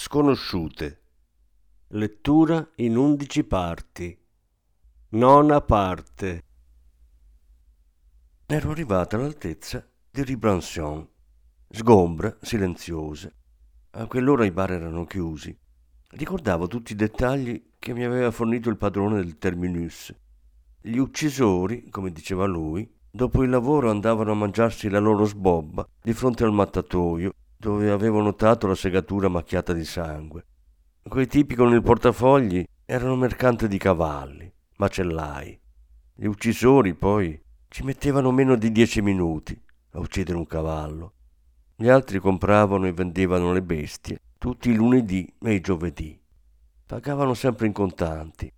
Sconosciute. Lettura in undici parti. Nona parte. Ero arrivata all'altezza di Ribranson, sgombra, silenziosa. A quell'ora i bar erano chiusi. Ricordavo tutti i dettagli che mi aveva fornito il padrone del terminus. Gli uccisori, come diceva lui, dopo il lavoro andavano a mangiarsi la loro sbobba di fronte al mattatoio, dove avevo notato la segatura macchiata di sangue. Quei tipi con il portafogli erano mercanti di cavalli, macellai. Gli uccisori, poi, ci mettevano meno di dieci minuti a uccidere un cavallo. Gli altri compravano e vendevano le bestie tutti i lunedì e i giovedì. Pagavano sempre in contanti.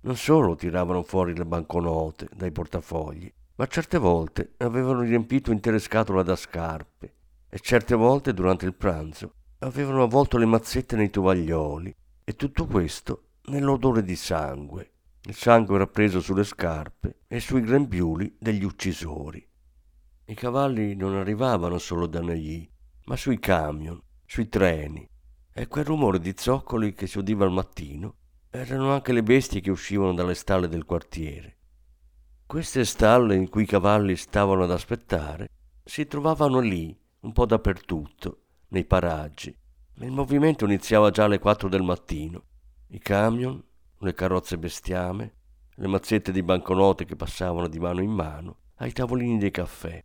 Non solo tiravano fuori le banconote dai portafogli, ma certe volte avevano riempito intere scatole da scarpe e certe volte durante il pranzo avevano avvolto le mazzette nei tovaglioli e tutto questo nell'odore di sangue. Il sangue era preso sulle scarpe e sui grembiuli degli uccisori. I cavalli non arrivavano solo da Neuilly, ma sui camion, sui treni, e quel rumore di zoccoli che si udiva al mattino erano anche le bestie che uscivano dalle stalle del quartiere. Queste stalle in cui i cavalli stavano ad aspettare si trovavano lì, un po' dappertutto, nei paraggi. Il movimento iniziava già alle quattro del mattino. I camion, le carrozze bestiame, le mazzette di banconote che passavano di mano in mano ai tavolini dei caffè.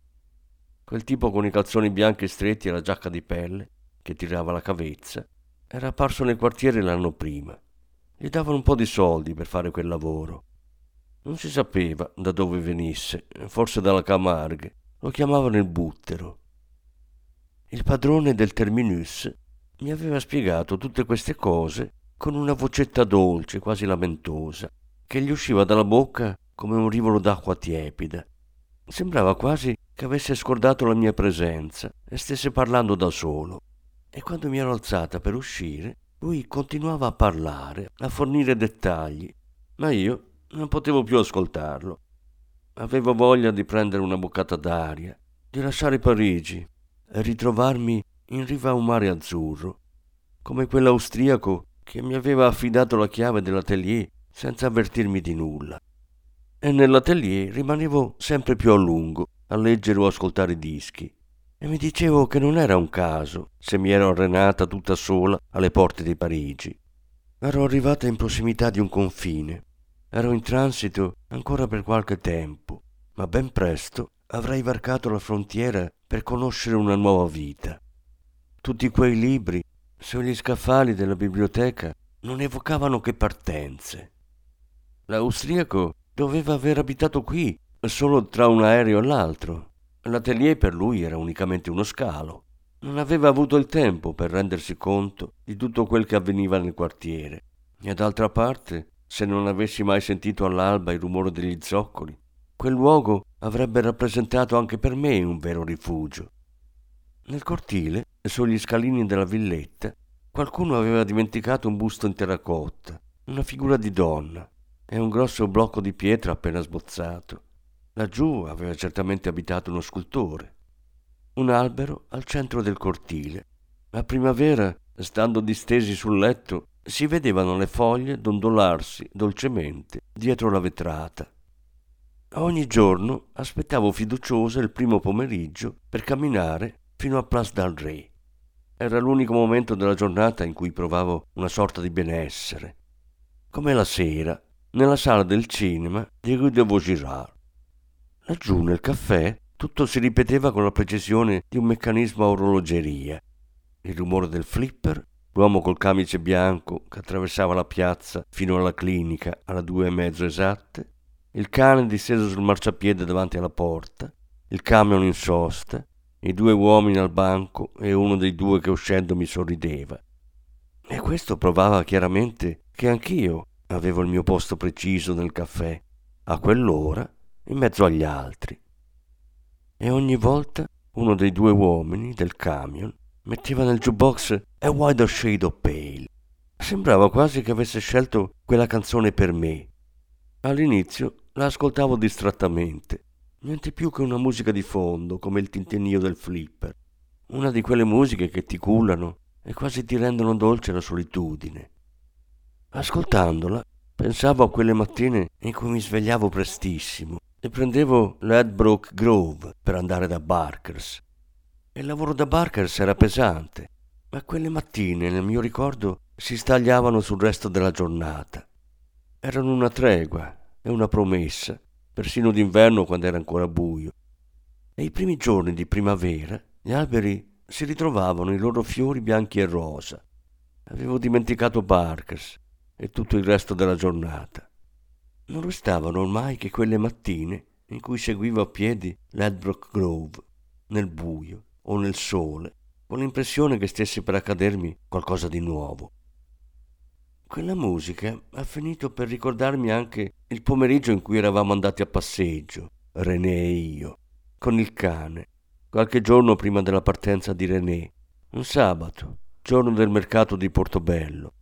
Quel tipo con i calzoni bianchi stretti e la giacca di pelle che tirava la cavezza era apparso nel quartiere l'anno prima. Gli davano un po' di soldi per fare quel lavoro. Non si sapeva da dove venisse, forse dalla Camargue. Lo chiamavano il buttero. Il padrone del terminus mi aveva spiegato tutte queste cose con una vocetta dolce, quasi lamentosa, che gli usciva dalla bocca come un rivolo d'acqua tiepida. Sembrava quasi che avesse scordato la mia presenza e stesse parlando da solo e quando mi ero alzata per uscire, lui continuava a parlare, a fornire dettagli, ma io non potevo più ascoltarlo. Avevo voglia di prendere una boccata d'aria, di lasciare Parigi ritrovarmi in riva a un mare azzurro, come quell'austriaco che mi aveva affidato la chiave dell'atelier senza avvertirmi di nulla. E nell'atelier rimanevo sempre più a lungo a leggere o ascoltare dischi e mi dicevo che non era un caso se mi ero arenata tutta sola alle porte di Parigi. Ero arrivata in prossimità di un confine. Ero in transito ancora per qualche tempo, ma ben presto avrei varcato la frontiera per conoscere una nuova vita. Tutti quei libri sugli scaffali della biblioteca non evocavano che partenze. L'austriaco doveva aver abitato qui solo tra un aereo e l'altro L'atelier per lui era unicamente uno scalo. Non aveva avuto il tempo per rendersi conto di tutto quel che avveniva nel quartiere. E d'altra parte, se non avessi mai sentito all'alba il rumore degli zoccoli, quel luogo avrebbe rappresentato anche per me un vero rifugio. Nel cortile, sugli scalini della villetta, qualcuno aveva dimenticato un busto in terracotta, una figura di donna e un grosso blocco di pietra appena sbozzato. Laggiù aveva certamente abitato uno scultore. Un albero al centro del cortile. A primavera, stando distesi sul letto, si vedevano le foglie dondolarsi dolcemente dietro la vetrata. Ogni giorno aspettavo fiduciosa il primo pomeriggio per camminare fino a Place d'Alré. Era l'unico momento della giornata in cui provavo una sorta di benessere. Come la sera, nella sala del cinema di Rue de Vaugirard. Laggiù nel caffè tutto si ripeteva con la precisione di un meccanismo a orologeria. Il rumore del flipper, l'uomo col camice bianco che attraversava la piazza fino alla clinica alle due e mezzo esatte, il cane disteso sul marciapiede davanti alla porta, il camion in sosta, i due uomini al banco e uno dei due che uscendo mi sorrideva. E questo provava chiaramente che anch'io avevo il mio posto preciso nel caffè, a quell'ora, in mezzo agli altri. E ogni volta uno dei due uomini del camion metteva nel jukebox A Wider Shade of Pale. Sembrava quasi che avesse scelto quella canzone per me. All'inizio la ascoltavo distrattamente, niente più che una musica di fondo, come il tintinnio del flipper. Una di quelle musiche che ti cullano e quasi ti rendono dolce la solitudine. Ascoltandola, pensavo a quelle mattine in cui mi svegliavo prestissimo e prendevo l'Adbrook Grove per andare da Barkers. Il lavoro da Barkers era pesante, ma quelle mattine, nel mio ricordo, si stagliavano sul resto della giornata. Erano una tregua e una promessa, persino d'inverno quando era ancora buio. E i primi giorni di primavera gli alberi si ritrovavano i loro fiori bianchi e rosa. Avevo dimenticato Barkers e tutto il resto della giornata. Non restavano ormai che quelle mattine in cui seguivo a piedi l'Adbrook Grove, nel buio o nel sole, con l'impressione che stesse per accadermi qualcosa di nuovo. Quella musica ha finito per ricordarmi anche il pomeriggio in cui eravamo andati a passeggio, René e io, con il cane, qualche giorno prima della partenza di René, un sabato, giorno del mercato di Portobello.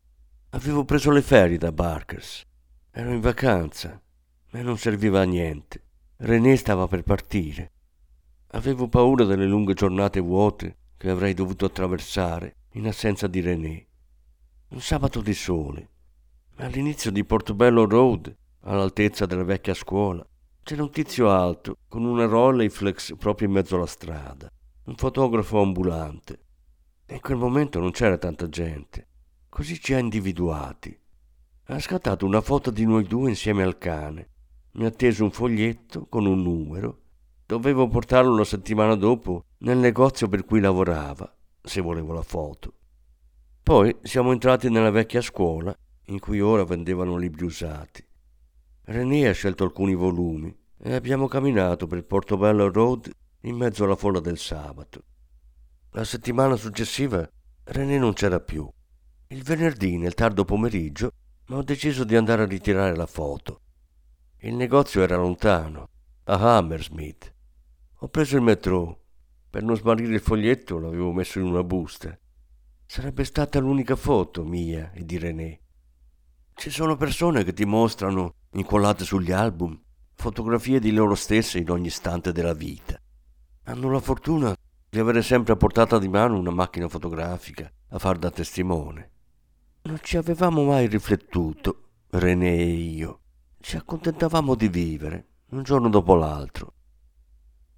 Avevo preso le ferie da Barkers. Ero in vacanza, ma non serviva a niente. René stava per partire. Avevo paura delle lunghe giornate vuote che avrei dovuto attraversare in assenza di René un sabato di sole. All'inizio di Portobello Road, all'altezza della vecchia scuola, c'era un tizio alto con una Rolleiflex proprio in mezzo alla strada, un fotografo ambulante. E in quel momento non c'era tanta gente, così ci ha individuati. Ha scattato una foto di noi due insieme al cane, mi ha teso un foglietto con un numero. Dovevo portarlo la settimana dopo nel negozio per cui lavorava, se volevo la foto. Poi siamo entrati nella vecchia scuola, in cui ora vendevano libri usati. René ha scelto alcuni volumi e abbiamo camminato per Portobello Road in mezzo alla folla del sabato. La settimana successiva René non c'era più. Il venerdì, nel tardo pomeriggio, ho deciso di andare a ritirare la foto. Il negozio era lontano, a Hammersmith. Ho preso il metro. Per non smarrire il foglietto l'avevo messo in una busta. Sarebbe stata l'unica foto mia e di René. Ci sono persone che ti mostrano, incollate sugli album, fotografie di loro stesse in ogni istante della vita. Hanno la fortuna di avere sempre a portata di mano una macchina fotografica a far da testimone. Non ci avevamo mai riflettuto, René e io. Ci accontentavamo di vivere, un giorno dopo l'altro.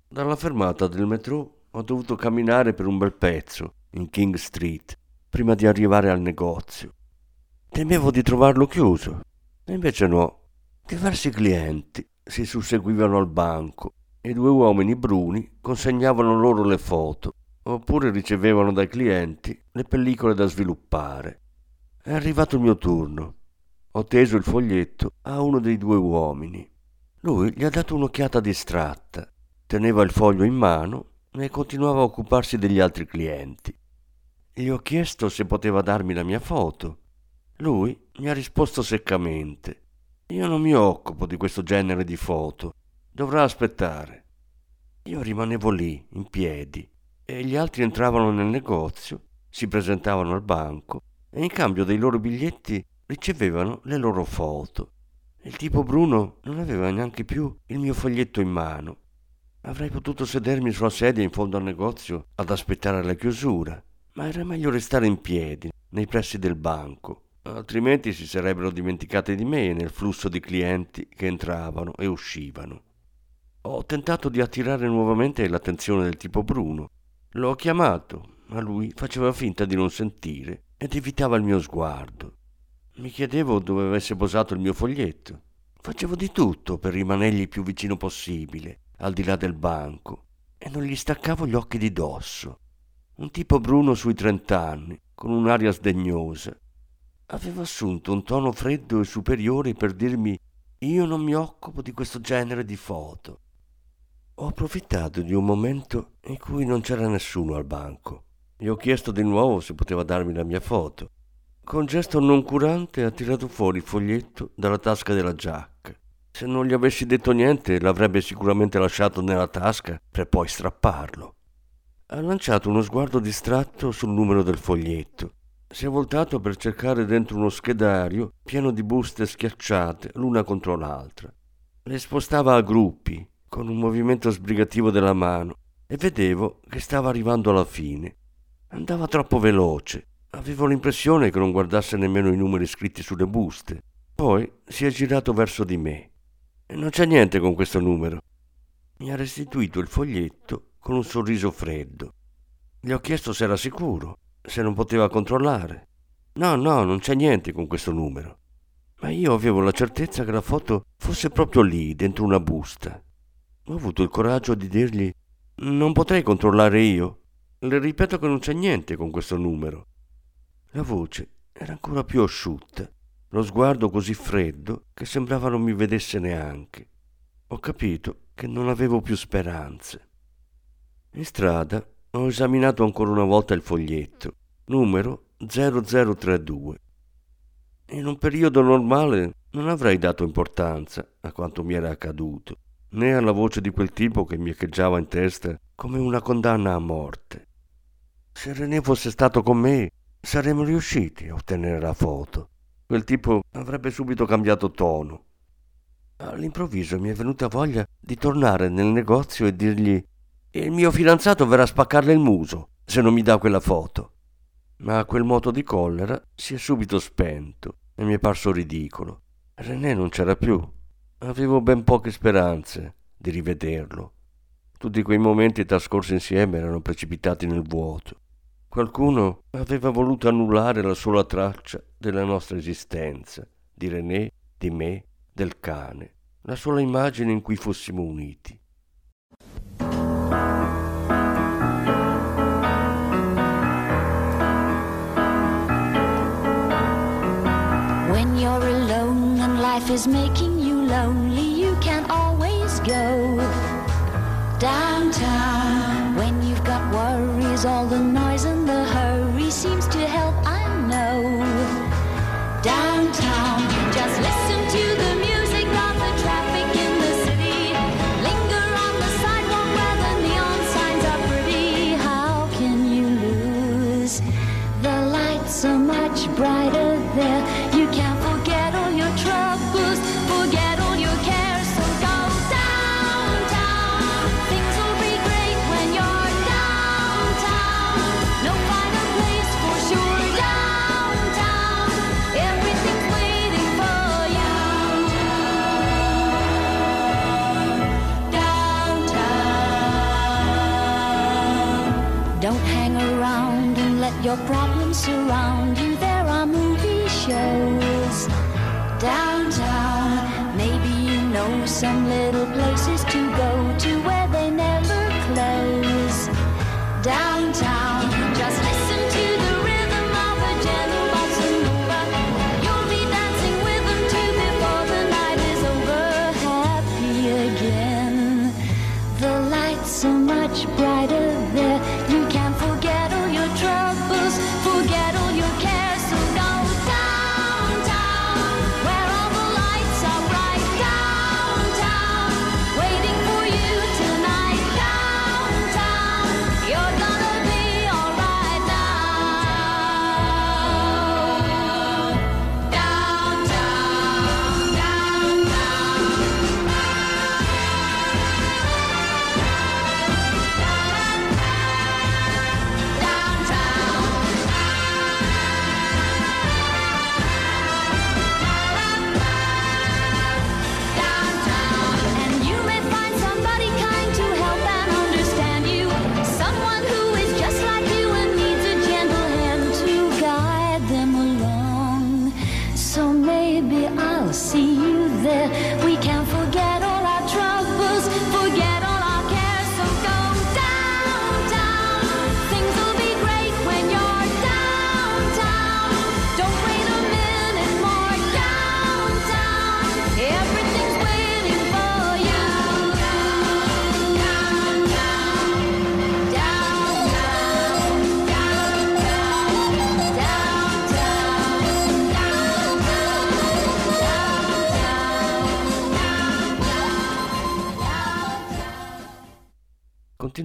Dalla fermata del metro ho dovuto camminare per un bel pezzo in King Street prima di arrivare al negozio. Temevo di trovarlo chiuso, e invece no. Diversi clienti si susseguivano al banco e due uomini bruni consegnavano loro le foto, oppure ricevevano dai clienti le pellicole da sviluppare. È arrivato il mio turno. Ho teso il foglietto a uno dei due uomini. Lui gli ha dato un'occhiata distratta, teneva il foglio in mano e continuava a occuparsi degli altri clienti. Gli ho chiesto se poteva darmi la mia foto. Lui mi ha risposto seccamente. Io non mi occupo di questo genere di foto. Dovrà aspettare. Io rimanevo lì, in piedi, e gli altri entravano nel negozio, si presentavano al banco e in cambio dei loro biglietti ricevevano le loro foto. Il tipo Bruno non aveva neanche più il mio foglietto in mano. Avrei potuto sedermi sulla sedia in fondo al negozio ad aspettare la chiusura ma era meglio restare in piedi, nei pressi del banco, altrimenti si sarebbero dimenticati di me nel flusso di clienti che entravano e uscivano. Ho tentato di attirare nuovamente l'attenzione del tipo Bruno. L'ho chiamato, ma lui faceva finta di non sentire ed evitava il mio sguardo. Mi chiedevo dove avesse posato il mio foglietto. Facevo di tutto per rimanergli più vicino possibile, al di là del banco, e non gli staccavo gli occhi di dosso. Un tipo bruno sui trent'anni, con un'aria sdegnosa. Aveva assunto un tono freddo e superiore per dirmi io non mi occupo di questo genere di foto. Ho approfittato di un momento in cui non c'era nessuno al banco. Gli ho chiesto di nuovo se poteva darmi la mia foto. con gesto noncurante ha tirato fuori il foglietto dalla tasca della giacca. Se non gli avessi detto niente, l'avrebbe sicuramente lasciato nella tasca per poi strapparlo. Ha lanciato uno sguardo distratto sul numero del foglietto. Si è voltato per cercare dentro uno schedario pieno di buste schiacciate l'una contro l'altra. Le spostava a gruppi, con un movimento sbrigativo della mano, e vedevo che stava arrivando alla fine. Andava troppo veloce. Avevo l'impressione che non guardasse nemmeno i numeri scritti sulle buste. Poi si è girato verso di me. Non c'è niente con questo numero. Mi ha restituito il foglietto con un sorriso freddo. Gli ho chiesto se era sicuro, se non poteva controllare. No, no, non c'è niente con questo numero. Ma io avevo la certezza che la foto fosse proprio lì, dentro una busta. Ho avuto il coraggio di dirgli non potrei controllare io. Le ripeto che non c'è niente con questo numero. La voce era ancora più asciutta, lo sguardo così freddo che sembrava non mi vedesse neanche. Ho capito che non avevo più speranze. In strada ho esaminato ancora una volta il foglietto, numero 0032. In un periodo normale non avrei dato importanza a quanto mi era accaduto, né alla voce di quel tipo che mi echeggiava in testa come una condanna a morte. Se René fosse stato con me, saremmo riusciti a ottenere la foto. Quel tipo avrebbe subito cambiato tono. All'improvviso mi è venuta voglia di tornare nel negozio e dirgli il mio fidanzato verrà a spaccarle il muso se non mi dà quella foto. Ma quel moto di collera si è subito spento e mi è parso ridicolo. René non c'era più. Avevo ben poche speranze di rivederlo. Tutti quei momenti trascorsi insieme erano precipitati nel vuoto. Qualcuno aveva voluto annullare la sola traccia della nostra esistenza, di René, di me, del cane, la sola immagine in cui fossimo uniti. Life is making you lonely, you can always go downtown. When you've got worries, all the noise surround you.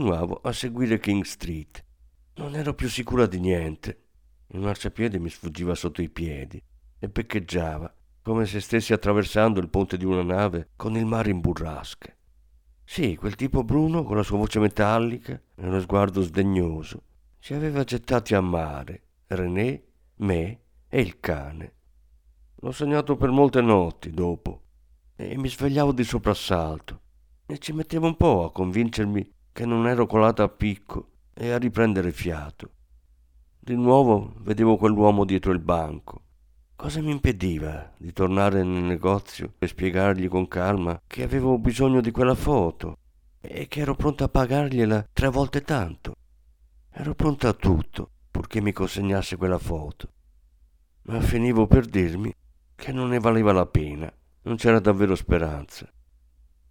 Continuavo a seguire King Street. Non ero più sicura di niente. Il marciapiede mi sfuggiva sotto i piedi e peccheggiava, come se stessi attraversando il ponte di una nave con il mare in burrasche. Sì, quel tipo bruno, con la sua voce metallica e uno sguardo sdegnoso, ci aveva gettati a mare, René, me e il cane. L'ho sognato per molte notti dopo e mi svegliavo di soprassalto e ci mettevo un po' a convincermi che non ero colata a picco e a riprendere fiato. Di nuovo vedevo quell'uomo dietro il banco. Cosa mi impediva di tornare nel negozio e spiegargli con calma che avevo bisogno di quella foto e che ero pronta a pagargliela tre volte tanto? Ero pronta a tutto purché mi consegnasse quella foto. Ma finivo per dirmi che non ne valeva la pena, non c'era davvero speranza.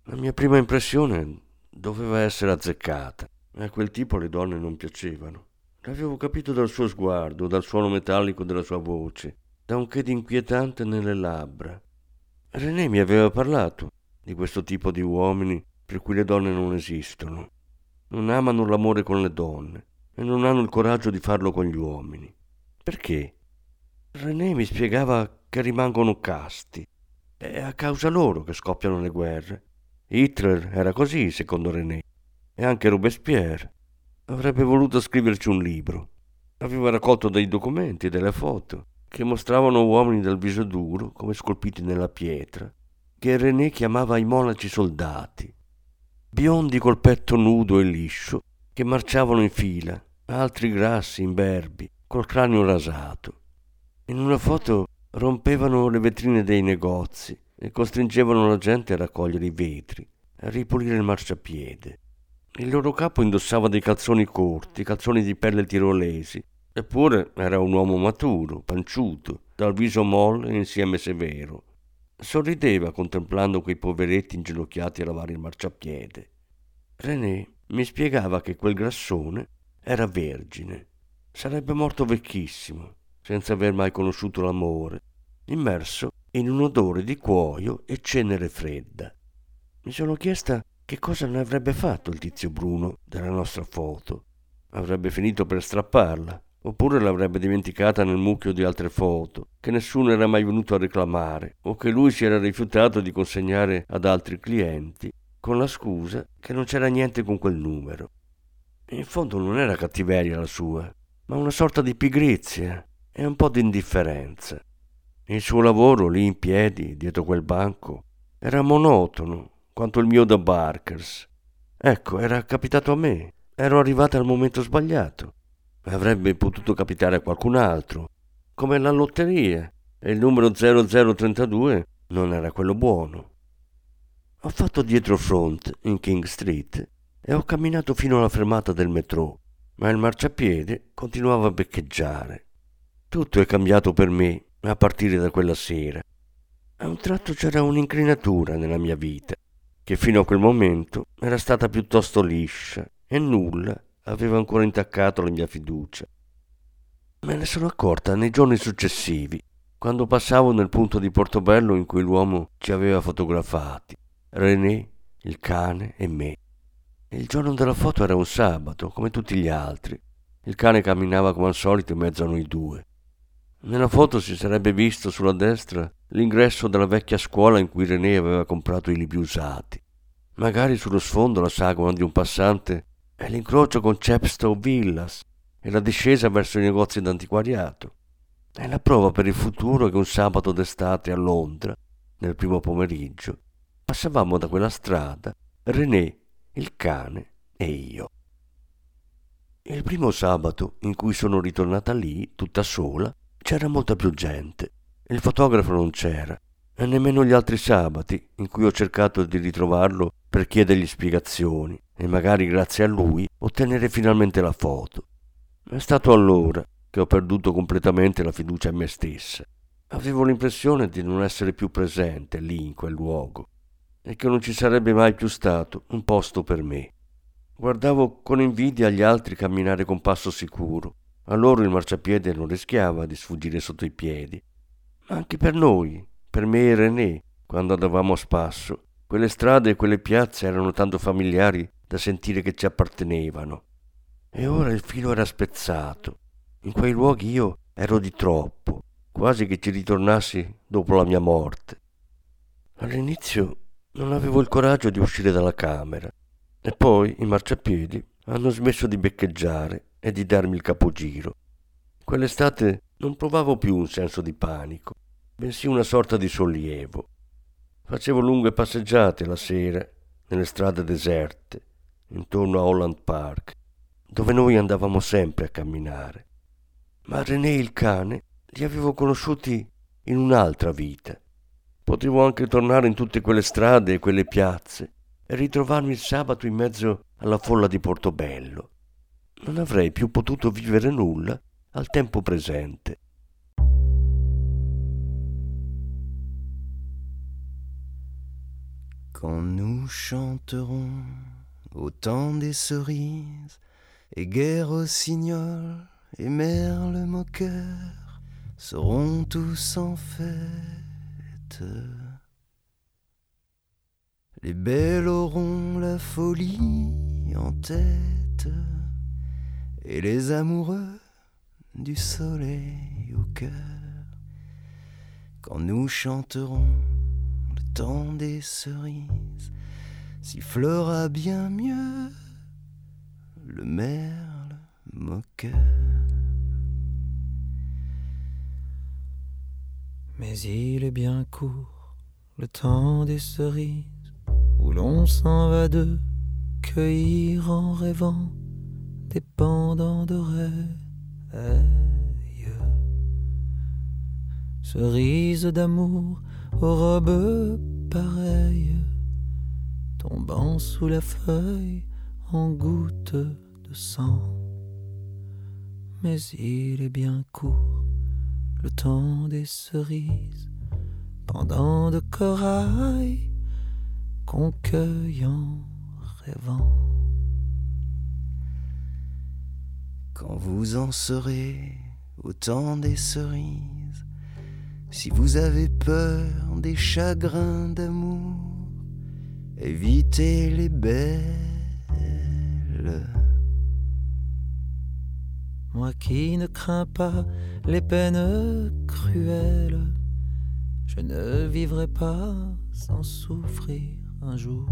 La mia prima impressione doveva essere azzeccata. A quel tipo le donne non piacevano. L'avevo capito dal suo sguardo, dal suono metallico della sua voce, da un che di inquietante nelle labbra. René mi aveva parlato di questo tipo di uomini per cui le donne non esistono. Non amano l'amore con le donne e non hanno il coraggio di farlo con gli uomini. Perché? René mi spiegava che rimangono casti. È a causa loro che scoppiano le guerre. Hitler era così, secondo René, e anche Robespierre. Avrebbe voluto scriverci un libro. Aveva raccolto dei documenti e delle foto che mostravano uomini dal viso duro, come scolpiti nella pietra, che René chiamava i monaci soldati, biondi col petto nudo e liscio, che marciavano in fila, altri grassi, imberbi, col cranio rasato. In una foto rompevano le vetrine dei negozi e costringevano la gente a raccogliere i vetri, a ripulire il marciapiede. Il loro capo indossava dei calzoni corti, calzoni di pelle tirolesi, eppure era un uomo maturo, panciuto, dal viso molle e insieme severo. Sorrideva contemplando quei poveretti inginocchiati a lavare il marciapiede. René mi spiegava che quel grassone era vergine. Sarebbe morto vecchissimo, senza aver mai conosciuto l'amore, immerso in un odore di cuoio e cenere fredda. Mi sono chiesta che cosa ne avrebbe fatto il tizio Bruno della nostra foto. Avrebbe finito per strapparla, oppure l'avrebbe dimenticata nel mucchio di altre foto, che nessuno era mai venuto a reclamare, o che lui si era rifiutato di consegnare ad altri clienti, con la scusa che non c'era niente con quel numero. In fondo non era cattiveria la sua, ma una sorta di pigrizia e un po' di indifferenza. Il suo lavoro lì in piedi, dietro quel banco, era monotono quanto il mio da Barkers. Ecco, era capitato a me. Ero arrivata al momento sbagliato. Avrebbe potuto capitare a qualcun altro, come la lotteria, e il numero 0032 non era quello buono. Ho fatto dietro front in King Street e ho camminato fino alla fermata del metro, ma il marciapiede continuava a beccheggiare. Tutto è cambiato per me a partire da quella sera. A un tratto c'era un'inclinatura nella mia vita, che fino a quel momento era stata piuttosto liscia e nulla aveva ancora intaccato la mia fiducia. Me ne sono accorta nei giorni successivi, quando passavo nel punto di Portobello in cui l'uomo ci aveva fotografati, René, il cane e me. Il giorno della foto era un sabato, come tutti gli altri. Il cane camminava come al solito in mezzo a noi due. Nella foto si sarebbe visto sulla destra l'ingresso della vecchia scuola in cui René aveva comprato i libri usati. Magari sullo sfondo la sagoma di un passante e l'incrocio con Chepstow Villas e la discesa verso i negozi d'antiquariato. È la prova per il futuro che un sabato d'estate a Londra, nel primo pomeriggio, passavamo da quella strada, René, il cane e io. Il primo sabato in cui sono ritornata lì, tutta sola, c'era molta più gente. Il fotografo non c'era, e nemmeno gli altri sabati in cui ho cercato di ritrovarlo per chiedergli spiegazioni e magari grazie a lui ottenere finalmente la foto. È stato allora che ho perduto completamente la fiducia in me stessa. Avevo l'impressione di non essere più presente lì in quel luogo e che non ci sarebbe mai più stato un posto per me. Guardavo con invidia gli altri camminare con passo sicuro a il marciapiede non rischiava di sfuggire sotto i piedi. Ma anche per noi, per me e René, quando andavamo a spasso, quelle strade e quelle piazze erano tanto familiari da sentire che ci appartenevano. E ora il filo era spezzato. In quei luoghi io ero di troppo, quasi che ci ritornassi dopo la mia morte. All'inizio non avevo il coraggio di uscire dalla camera e poi i marciapiedi hanno smesso di beccheggiare e di darmi il capogiro. Quell'estate non provavo più un senso di panico, bensì una sorta di sollievo. Facevo lunghe passeggiate la sera nelle strade deserte, intorno a Holland Park, dove noi andavamo sempre a camminare. Ma René il cane li avevo conosciuti in un'altra vita. Potevo anche tornare in tutte quelle strade e quelle piazze e ritrovarmi il sabato in mezzo alla folla di Portobello. Non avrei più potuto vivere nulla al tempo presente. Quand nous chanterons au temps des cerises, et guerre rossignol et merle moqueur seront tous en fête. Les belles auront la folie en tête, et les amoureux du soleil au cœur. Quand nous chanterons le temps des cerises, sifflera bien mieux le merle moqueur. Mais il est bien court, le temps des cerises, où l'on s'en va de cueillir en rêvant des pendants d'oreilles. Cerises d'amour aux robes pareilles, tombant sous la feuille en gouttes de sang. Mais il est bien court, le temps des cerises, pendant de corail qu'on cueille en rêvant. Quand vous en serez au temps des cerises, si vous avez peur des chagrins d'amour, évitez les belles. Moi qui ne crains pas les peines cruelles, je ne vivrai pas sans souffrir un jour.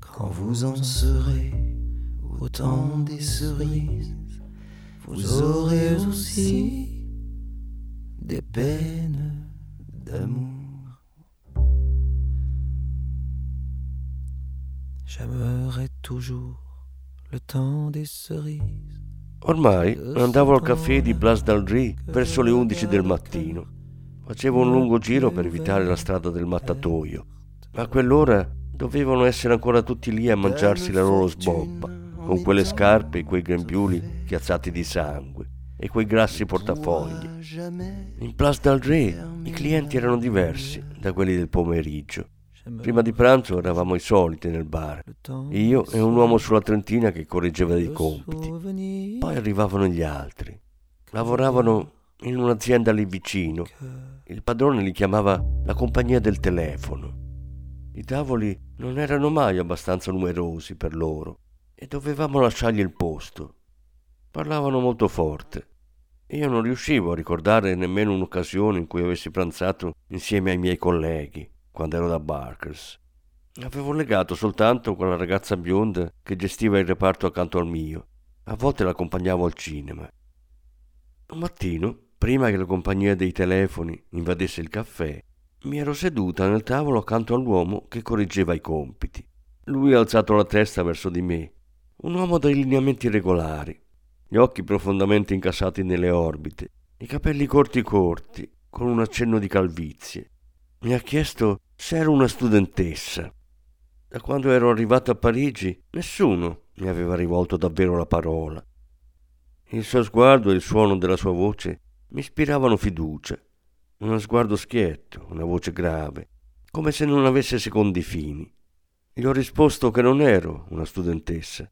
Quand vous en serez au temps des cerises, vous aurez aussi des peines d'amour. J'aimerai toujours le temps des cerises. Ormai andavo al caffè di Blas Daldry verso le 11 del mattino. Facevo un lungo giro per evitare la strada del mattatoio, ma a quell'ora dovevano essere ancora tutti lì a mangiarsi la loro sbobba, con quelle scarpe e quei grembiuli chiazzati di sangue e quei grassi portafogli. In Place d'Aldré i clienti erano diversi da quelli del pomeriggio. Prima di pranzo eravamo i soliti nel bar, io e un uomo sulla trentina che correggeva dei compiti. Poi arrivavano gli altri. Lavoravano in un'azienda lì vicino. Il padrone li chiamava la compagnia del telefono. I tavoli non erano mai abbastanza numerosi per loro e dovevamo lasciargli il posto. Parlavano molto forte. Io non riuscivo a ricordare nemmeno un'occasione in cui avessi pranzato insieme ai miei colleghi quando ero da Barkers. Avevo legato soltanto con la ragazza bionda che gestiva il reparto accanto al mio. A volte l'accompagnavo al cinema. Un mattino, prima che la compagnia dei telefoni invadesse il caffè, mi ero seduta nel tavolo accanto all'uomo che correggeva i compiti. Lui ha alzato la testa verso di me, un uomo dai lineamenti regolari, gli occhi profondamente incassati nelle orbite, i capelli corti corti, con un accenno di calvizie. Mi ha chiesto se ero una studentessa. Da quando ero arrivato a Parigi nessuno mi aveva rivolto davvero la parola. Il suo sguardo e il suono della sua voce mi ispiravano fiducia. Uno sguardo schietto, una voce grave, come se non avesse secondi fini. Gli ho risposto che non ero una studentessa.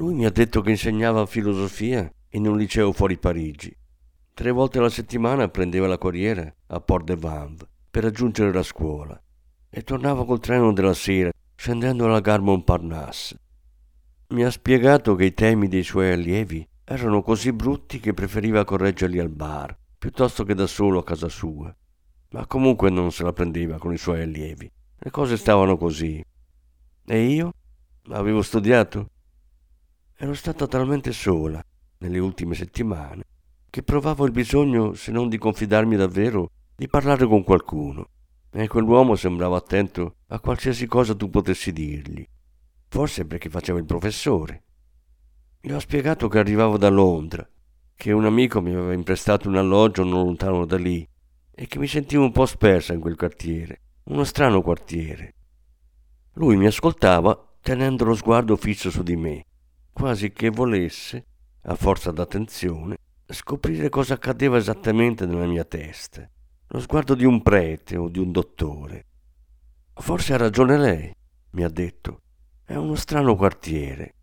Lui mi ha detto che insegnava filosofia in un liceo fuori Parigi. Tre volte alla settimana prendeva la corriera a Port de Vanves per raggiungere la scuola e tornava col treno della sera scendendo alla gare Montparnasse. Mi ha spiegato che i temi dei suoi allievi erano così brutti che preferiva correggerli al bar, piuttosto che da solo a casa sua. Ma comunque non se la prendeva con i suoi allievi. Le cose stavano così. E io? Avevo studiato? Ero stata talmente sola nelle ultime settimane che provavo il bisogno, se non di confidarmi davvero, di parlare con qualcuno. E quell'uomo sembrava attento a qualsiasi cosa tu potessi dirgli. Forse perché faceva il professore. Gli ho spiegato che arrivavo da Londra, che un amico mi aveva imprestato un alloggio non lontano da lì e che mi sentivo un po' spersa in quel quartiere, uno strano quartiere. Lui mi ascoltava tenendo lo sguardo fisso su di me, quasi che volesse, a forza d'attenzione, scoprire cosa accadeva esattamente nella mia testa. Lo sguardo di un prete o di un dottore. Forse ha ragione lei, mi ha detto. È uno strano quartiere.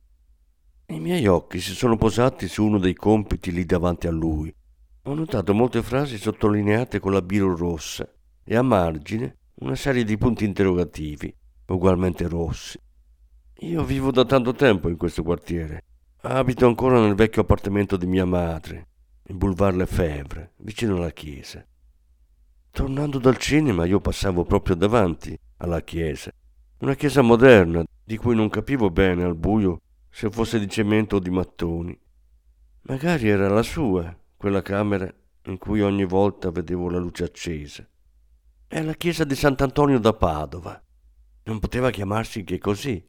I miei occhi si sono posati su uno dei compiti lì davanti a lui. Ho notato molte frasi sottolineate con la biro rossa e a margine una serie di punti interrogativi, ugualmente rossi. Io vivo da tanto tempo in questo quartiere. Abito ancora nel vecchio appartamento di mia madre, in Boulevard Lefebvre, vicino alla chiesa. Tornando dal cinema io passavo proprio davanti alla chiesa, una chiesa moderna di cui non capivo bene al buio se fosse di cemento o di mattoni. Magari era la sua, quella camera in cui ogni volta vedevo la luce accesa. È la chiesa di Sant'Antonio da Padova. Non poteva chiamarsi che così.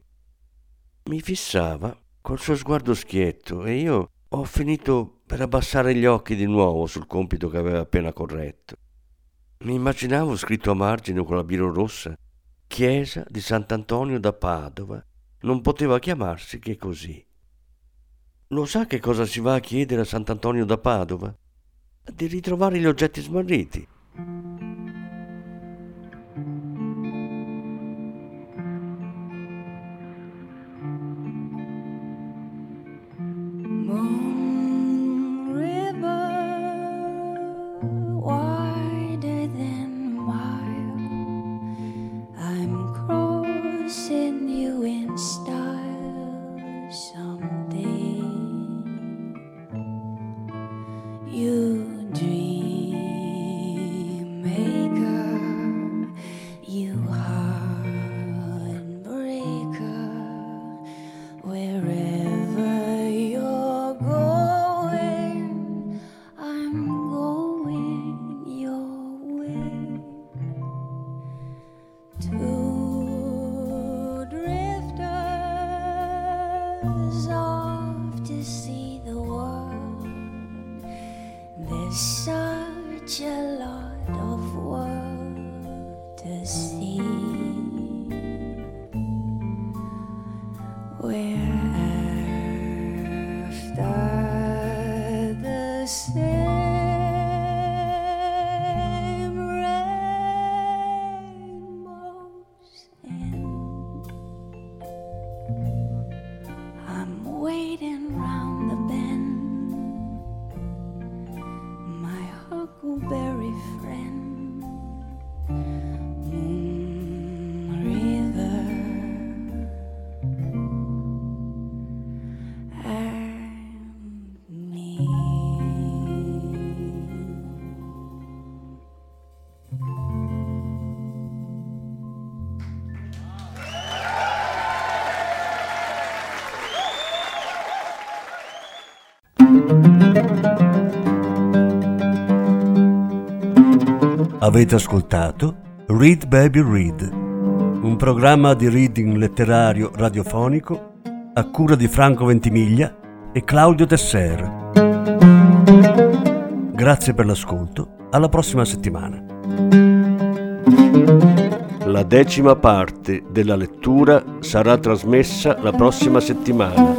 Mi fissava col suo sguardo schietto e io ho finito per abbassare gli occhi di nuovo sul compito che aveva appena corretto. Mi immaginavo scritto a margine con la biro rossa Chiesa di Sant'Antonio da Padova. Non poteva chiamarsi che così. Lo sa che cosa si va a chiedere a Sant'Antonio da Padova? Di ritrovare gli oggetti smarriti. Avete ascoltato Read Baby Read, un programma di reading letterario radiofonico a cura di Franco Ventimiglia e Claudio Tesser. Grazie per l'ascolto, alla prossima settimana. La decima parte della lettura sarà trasmessa la prossima settimana.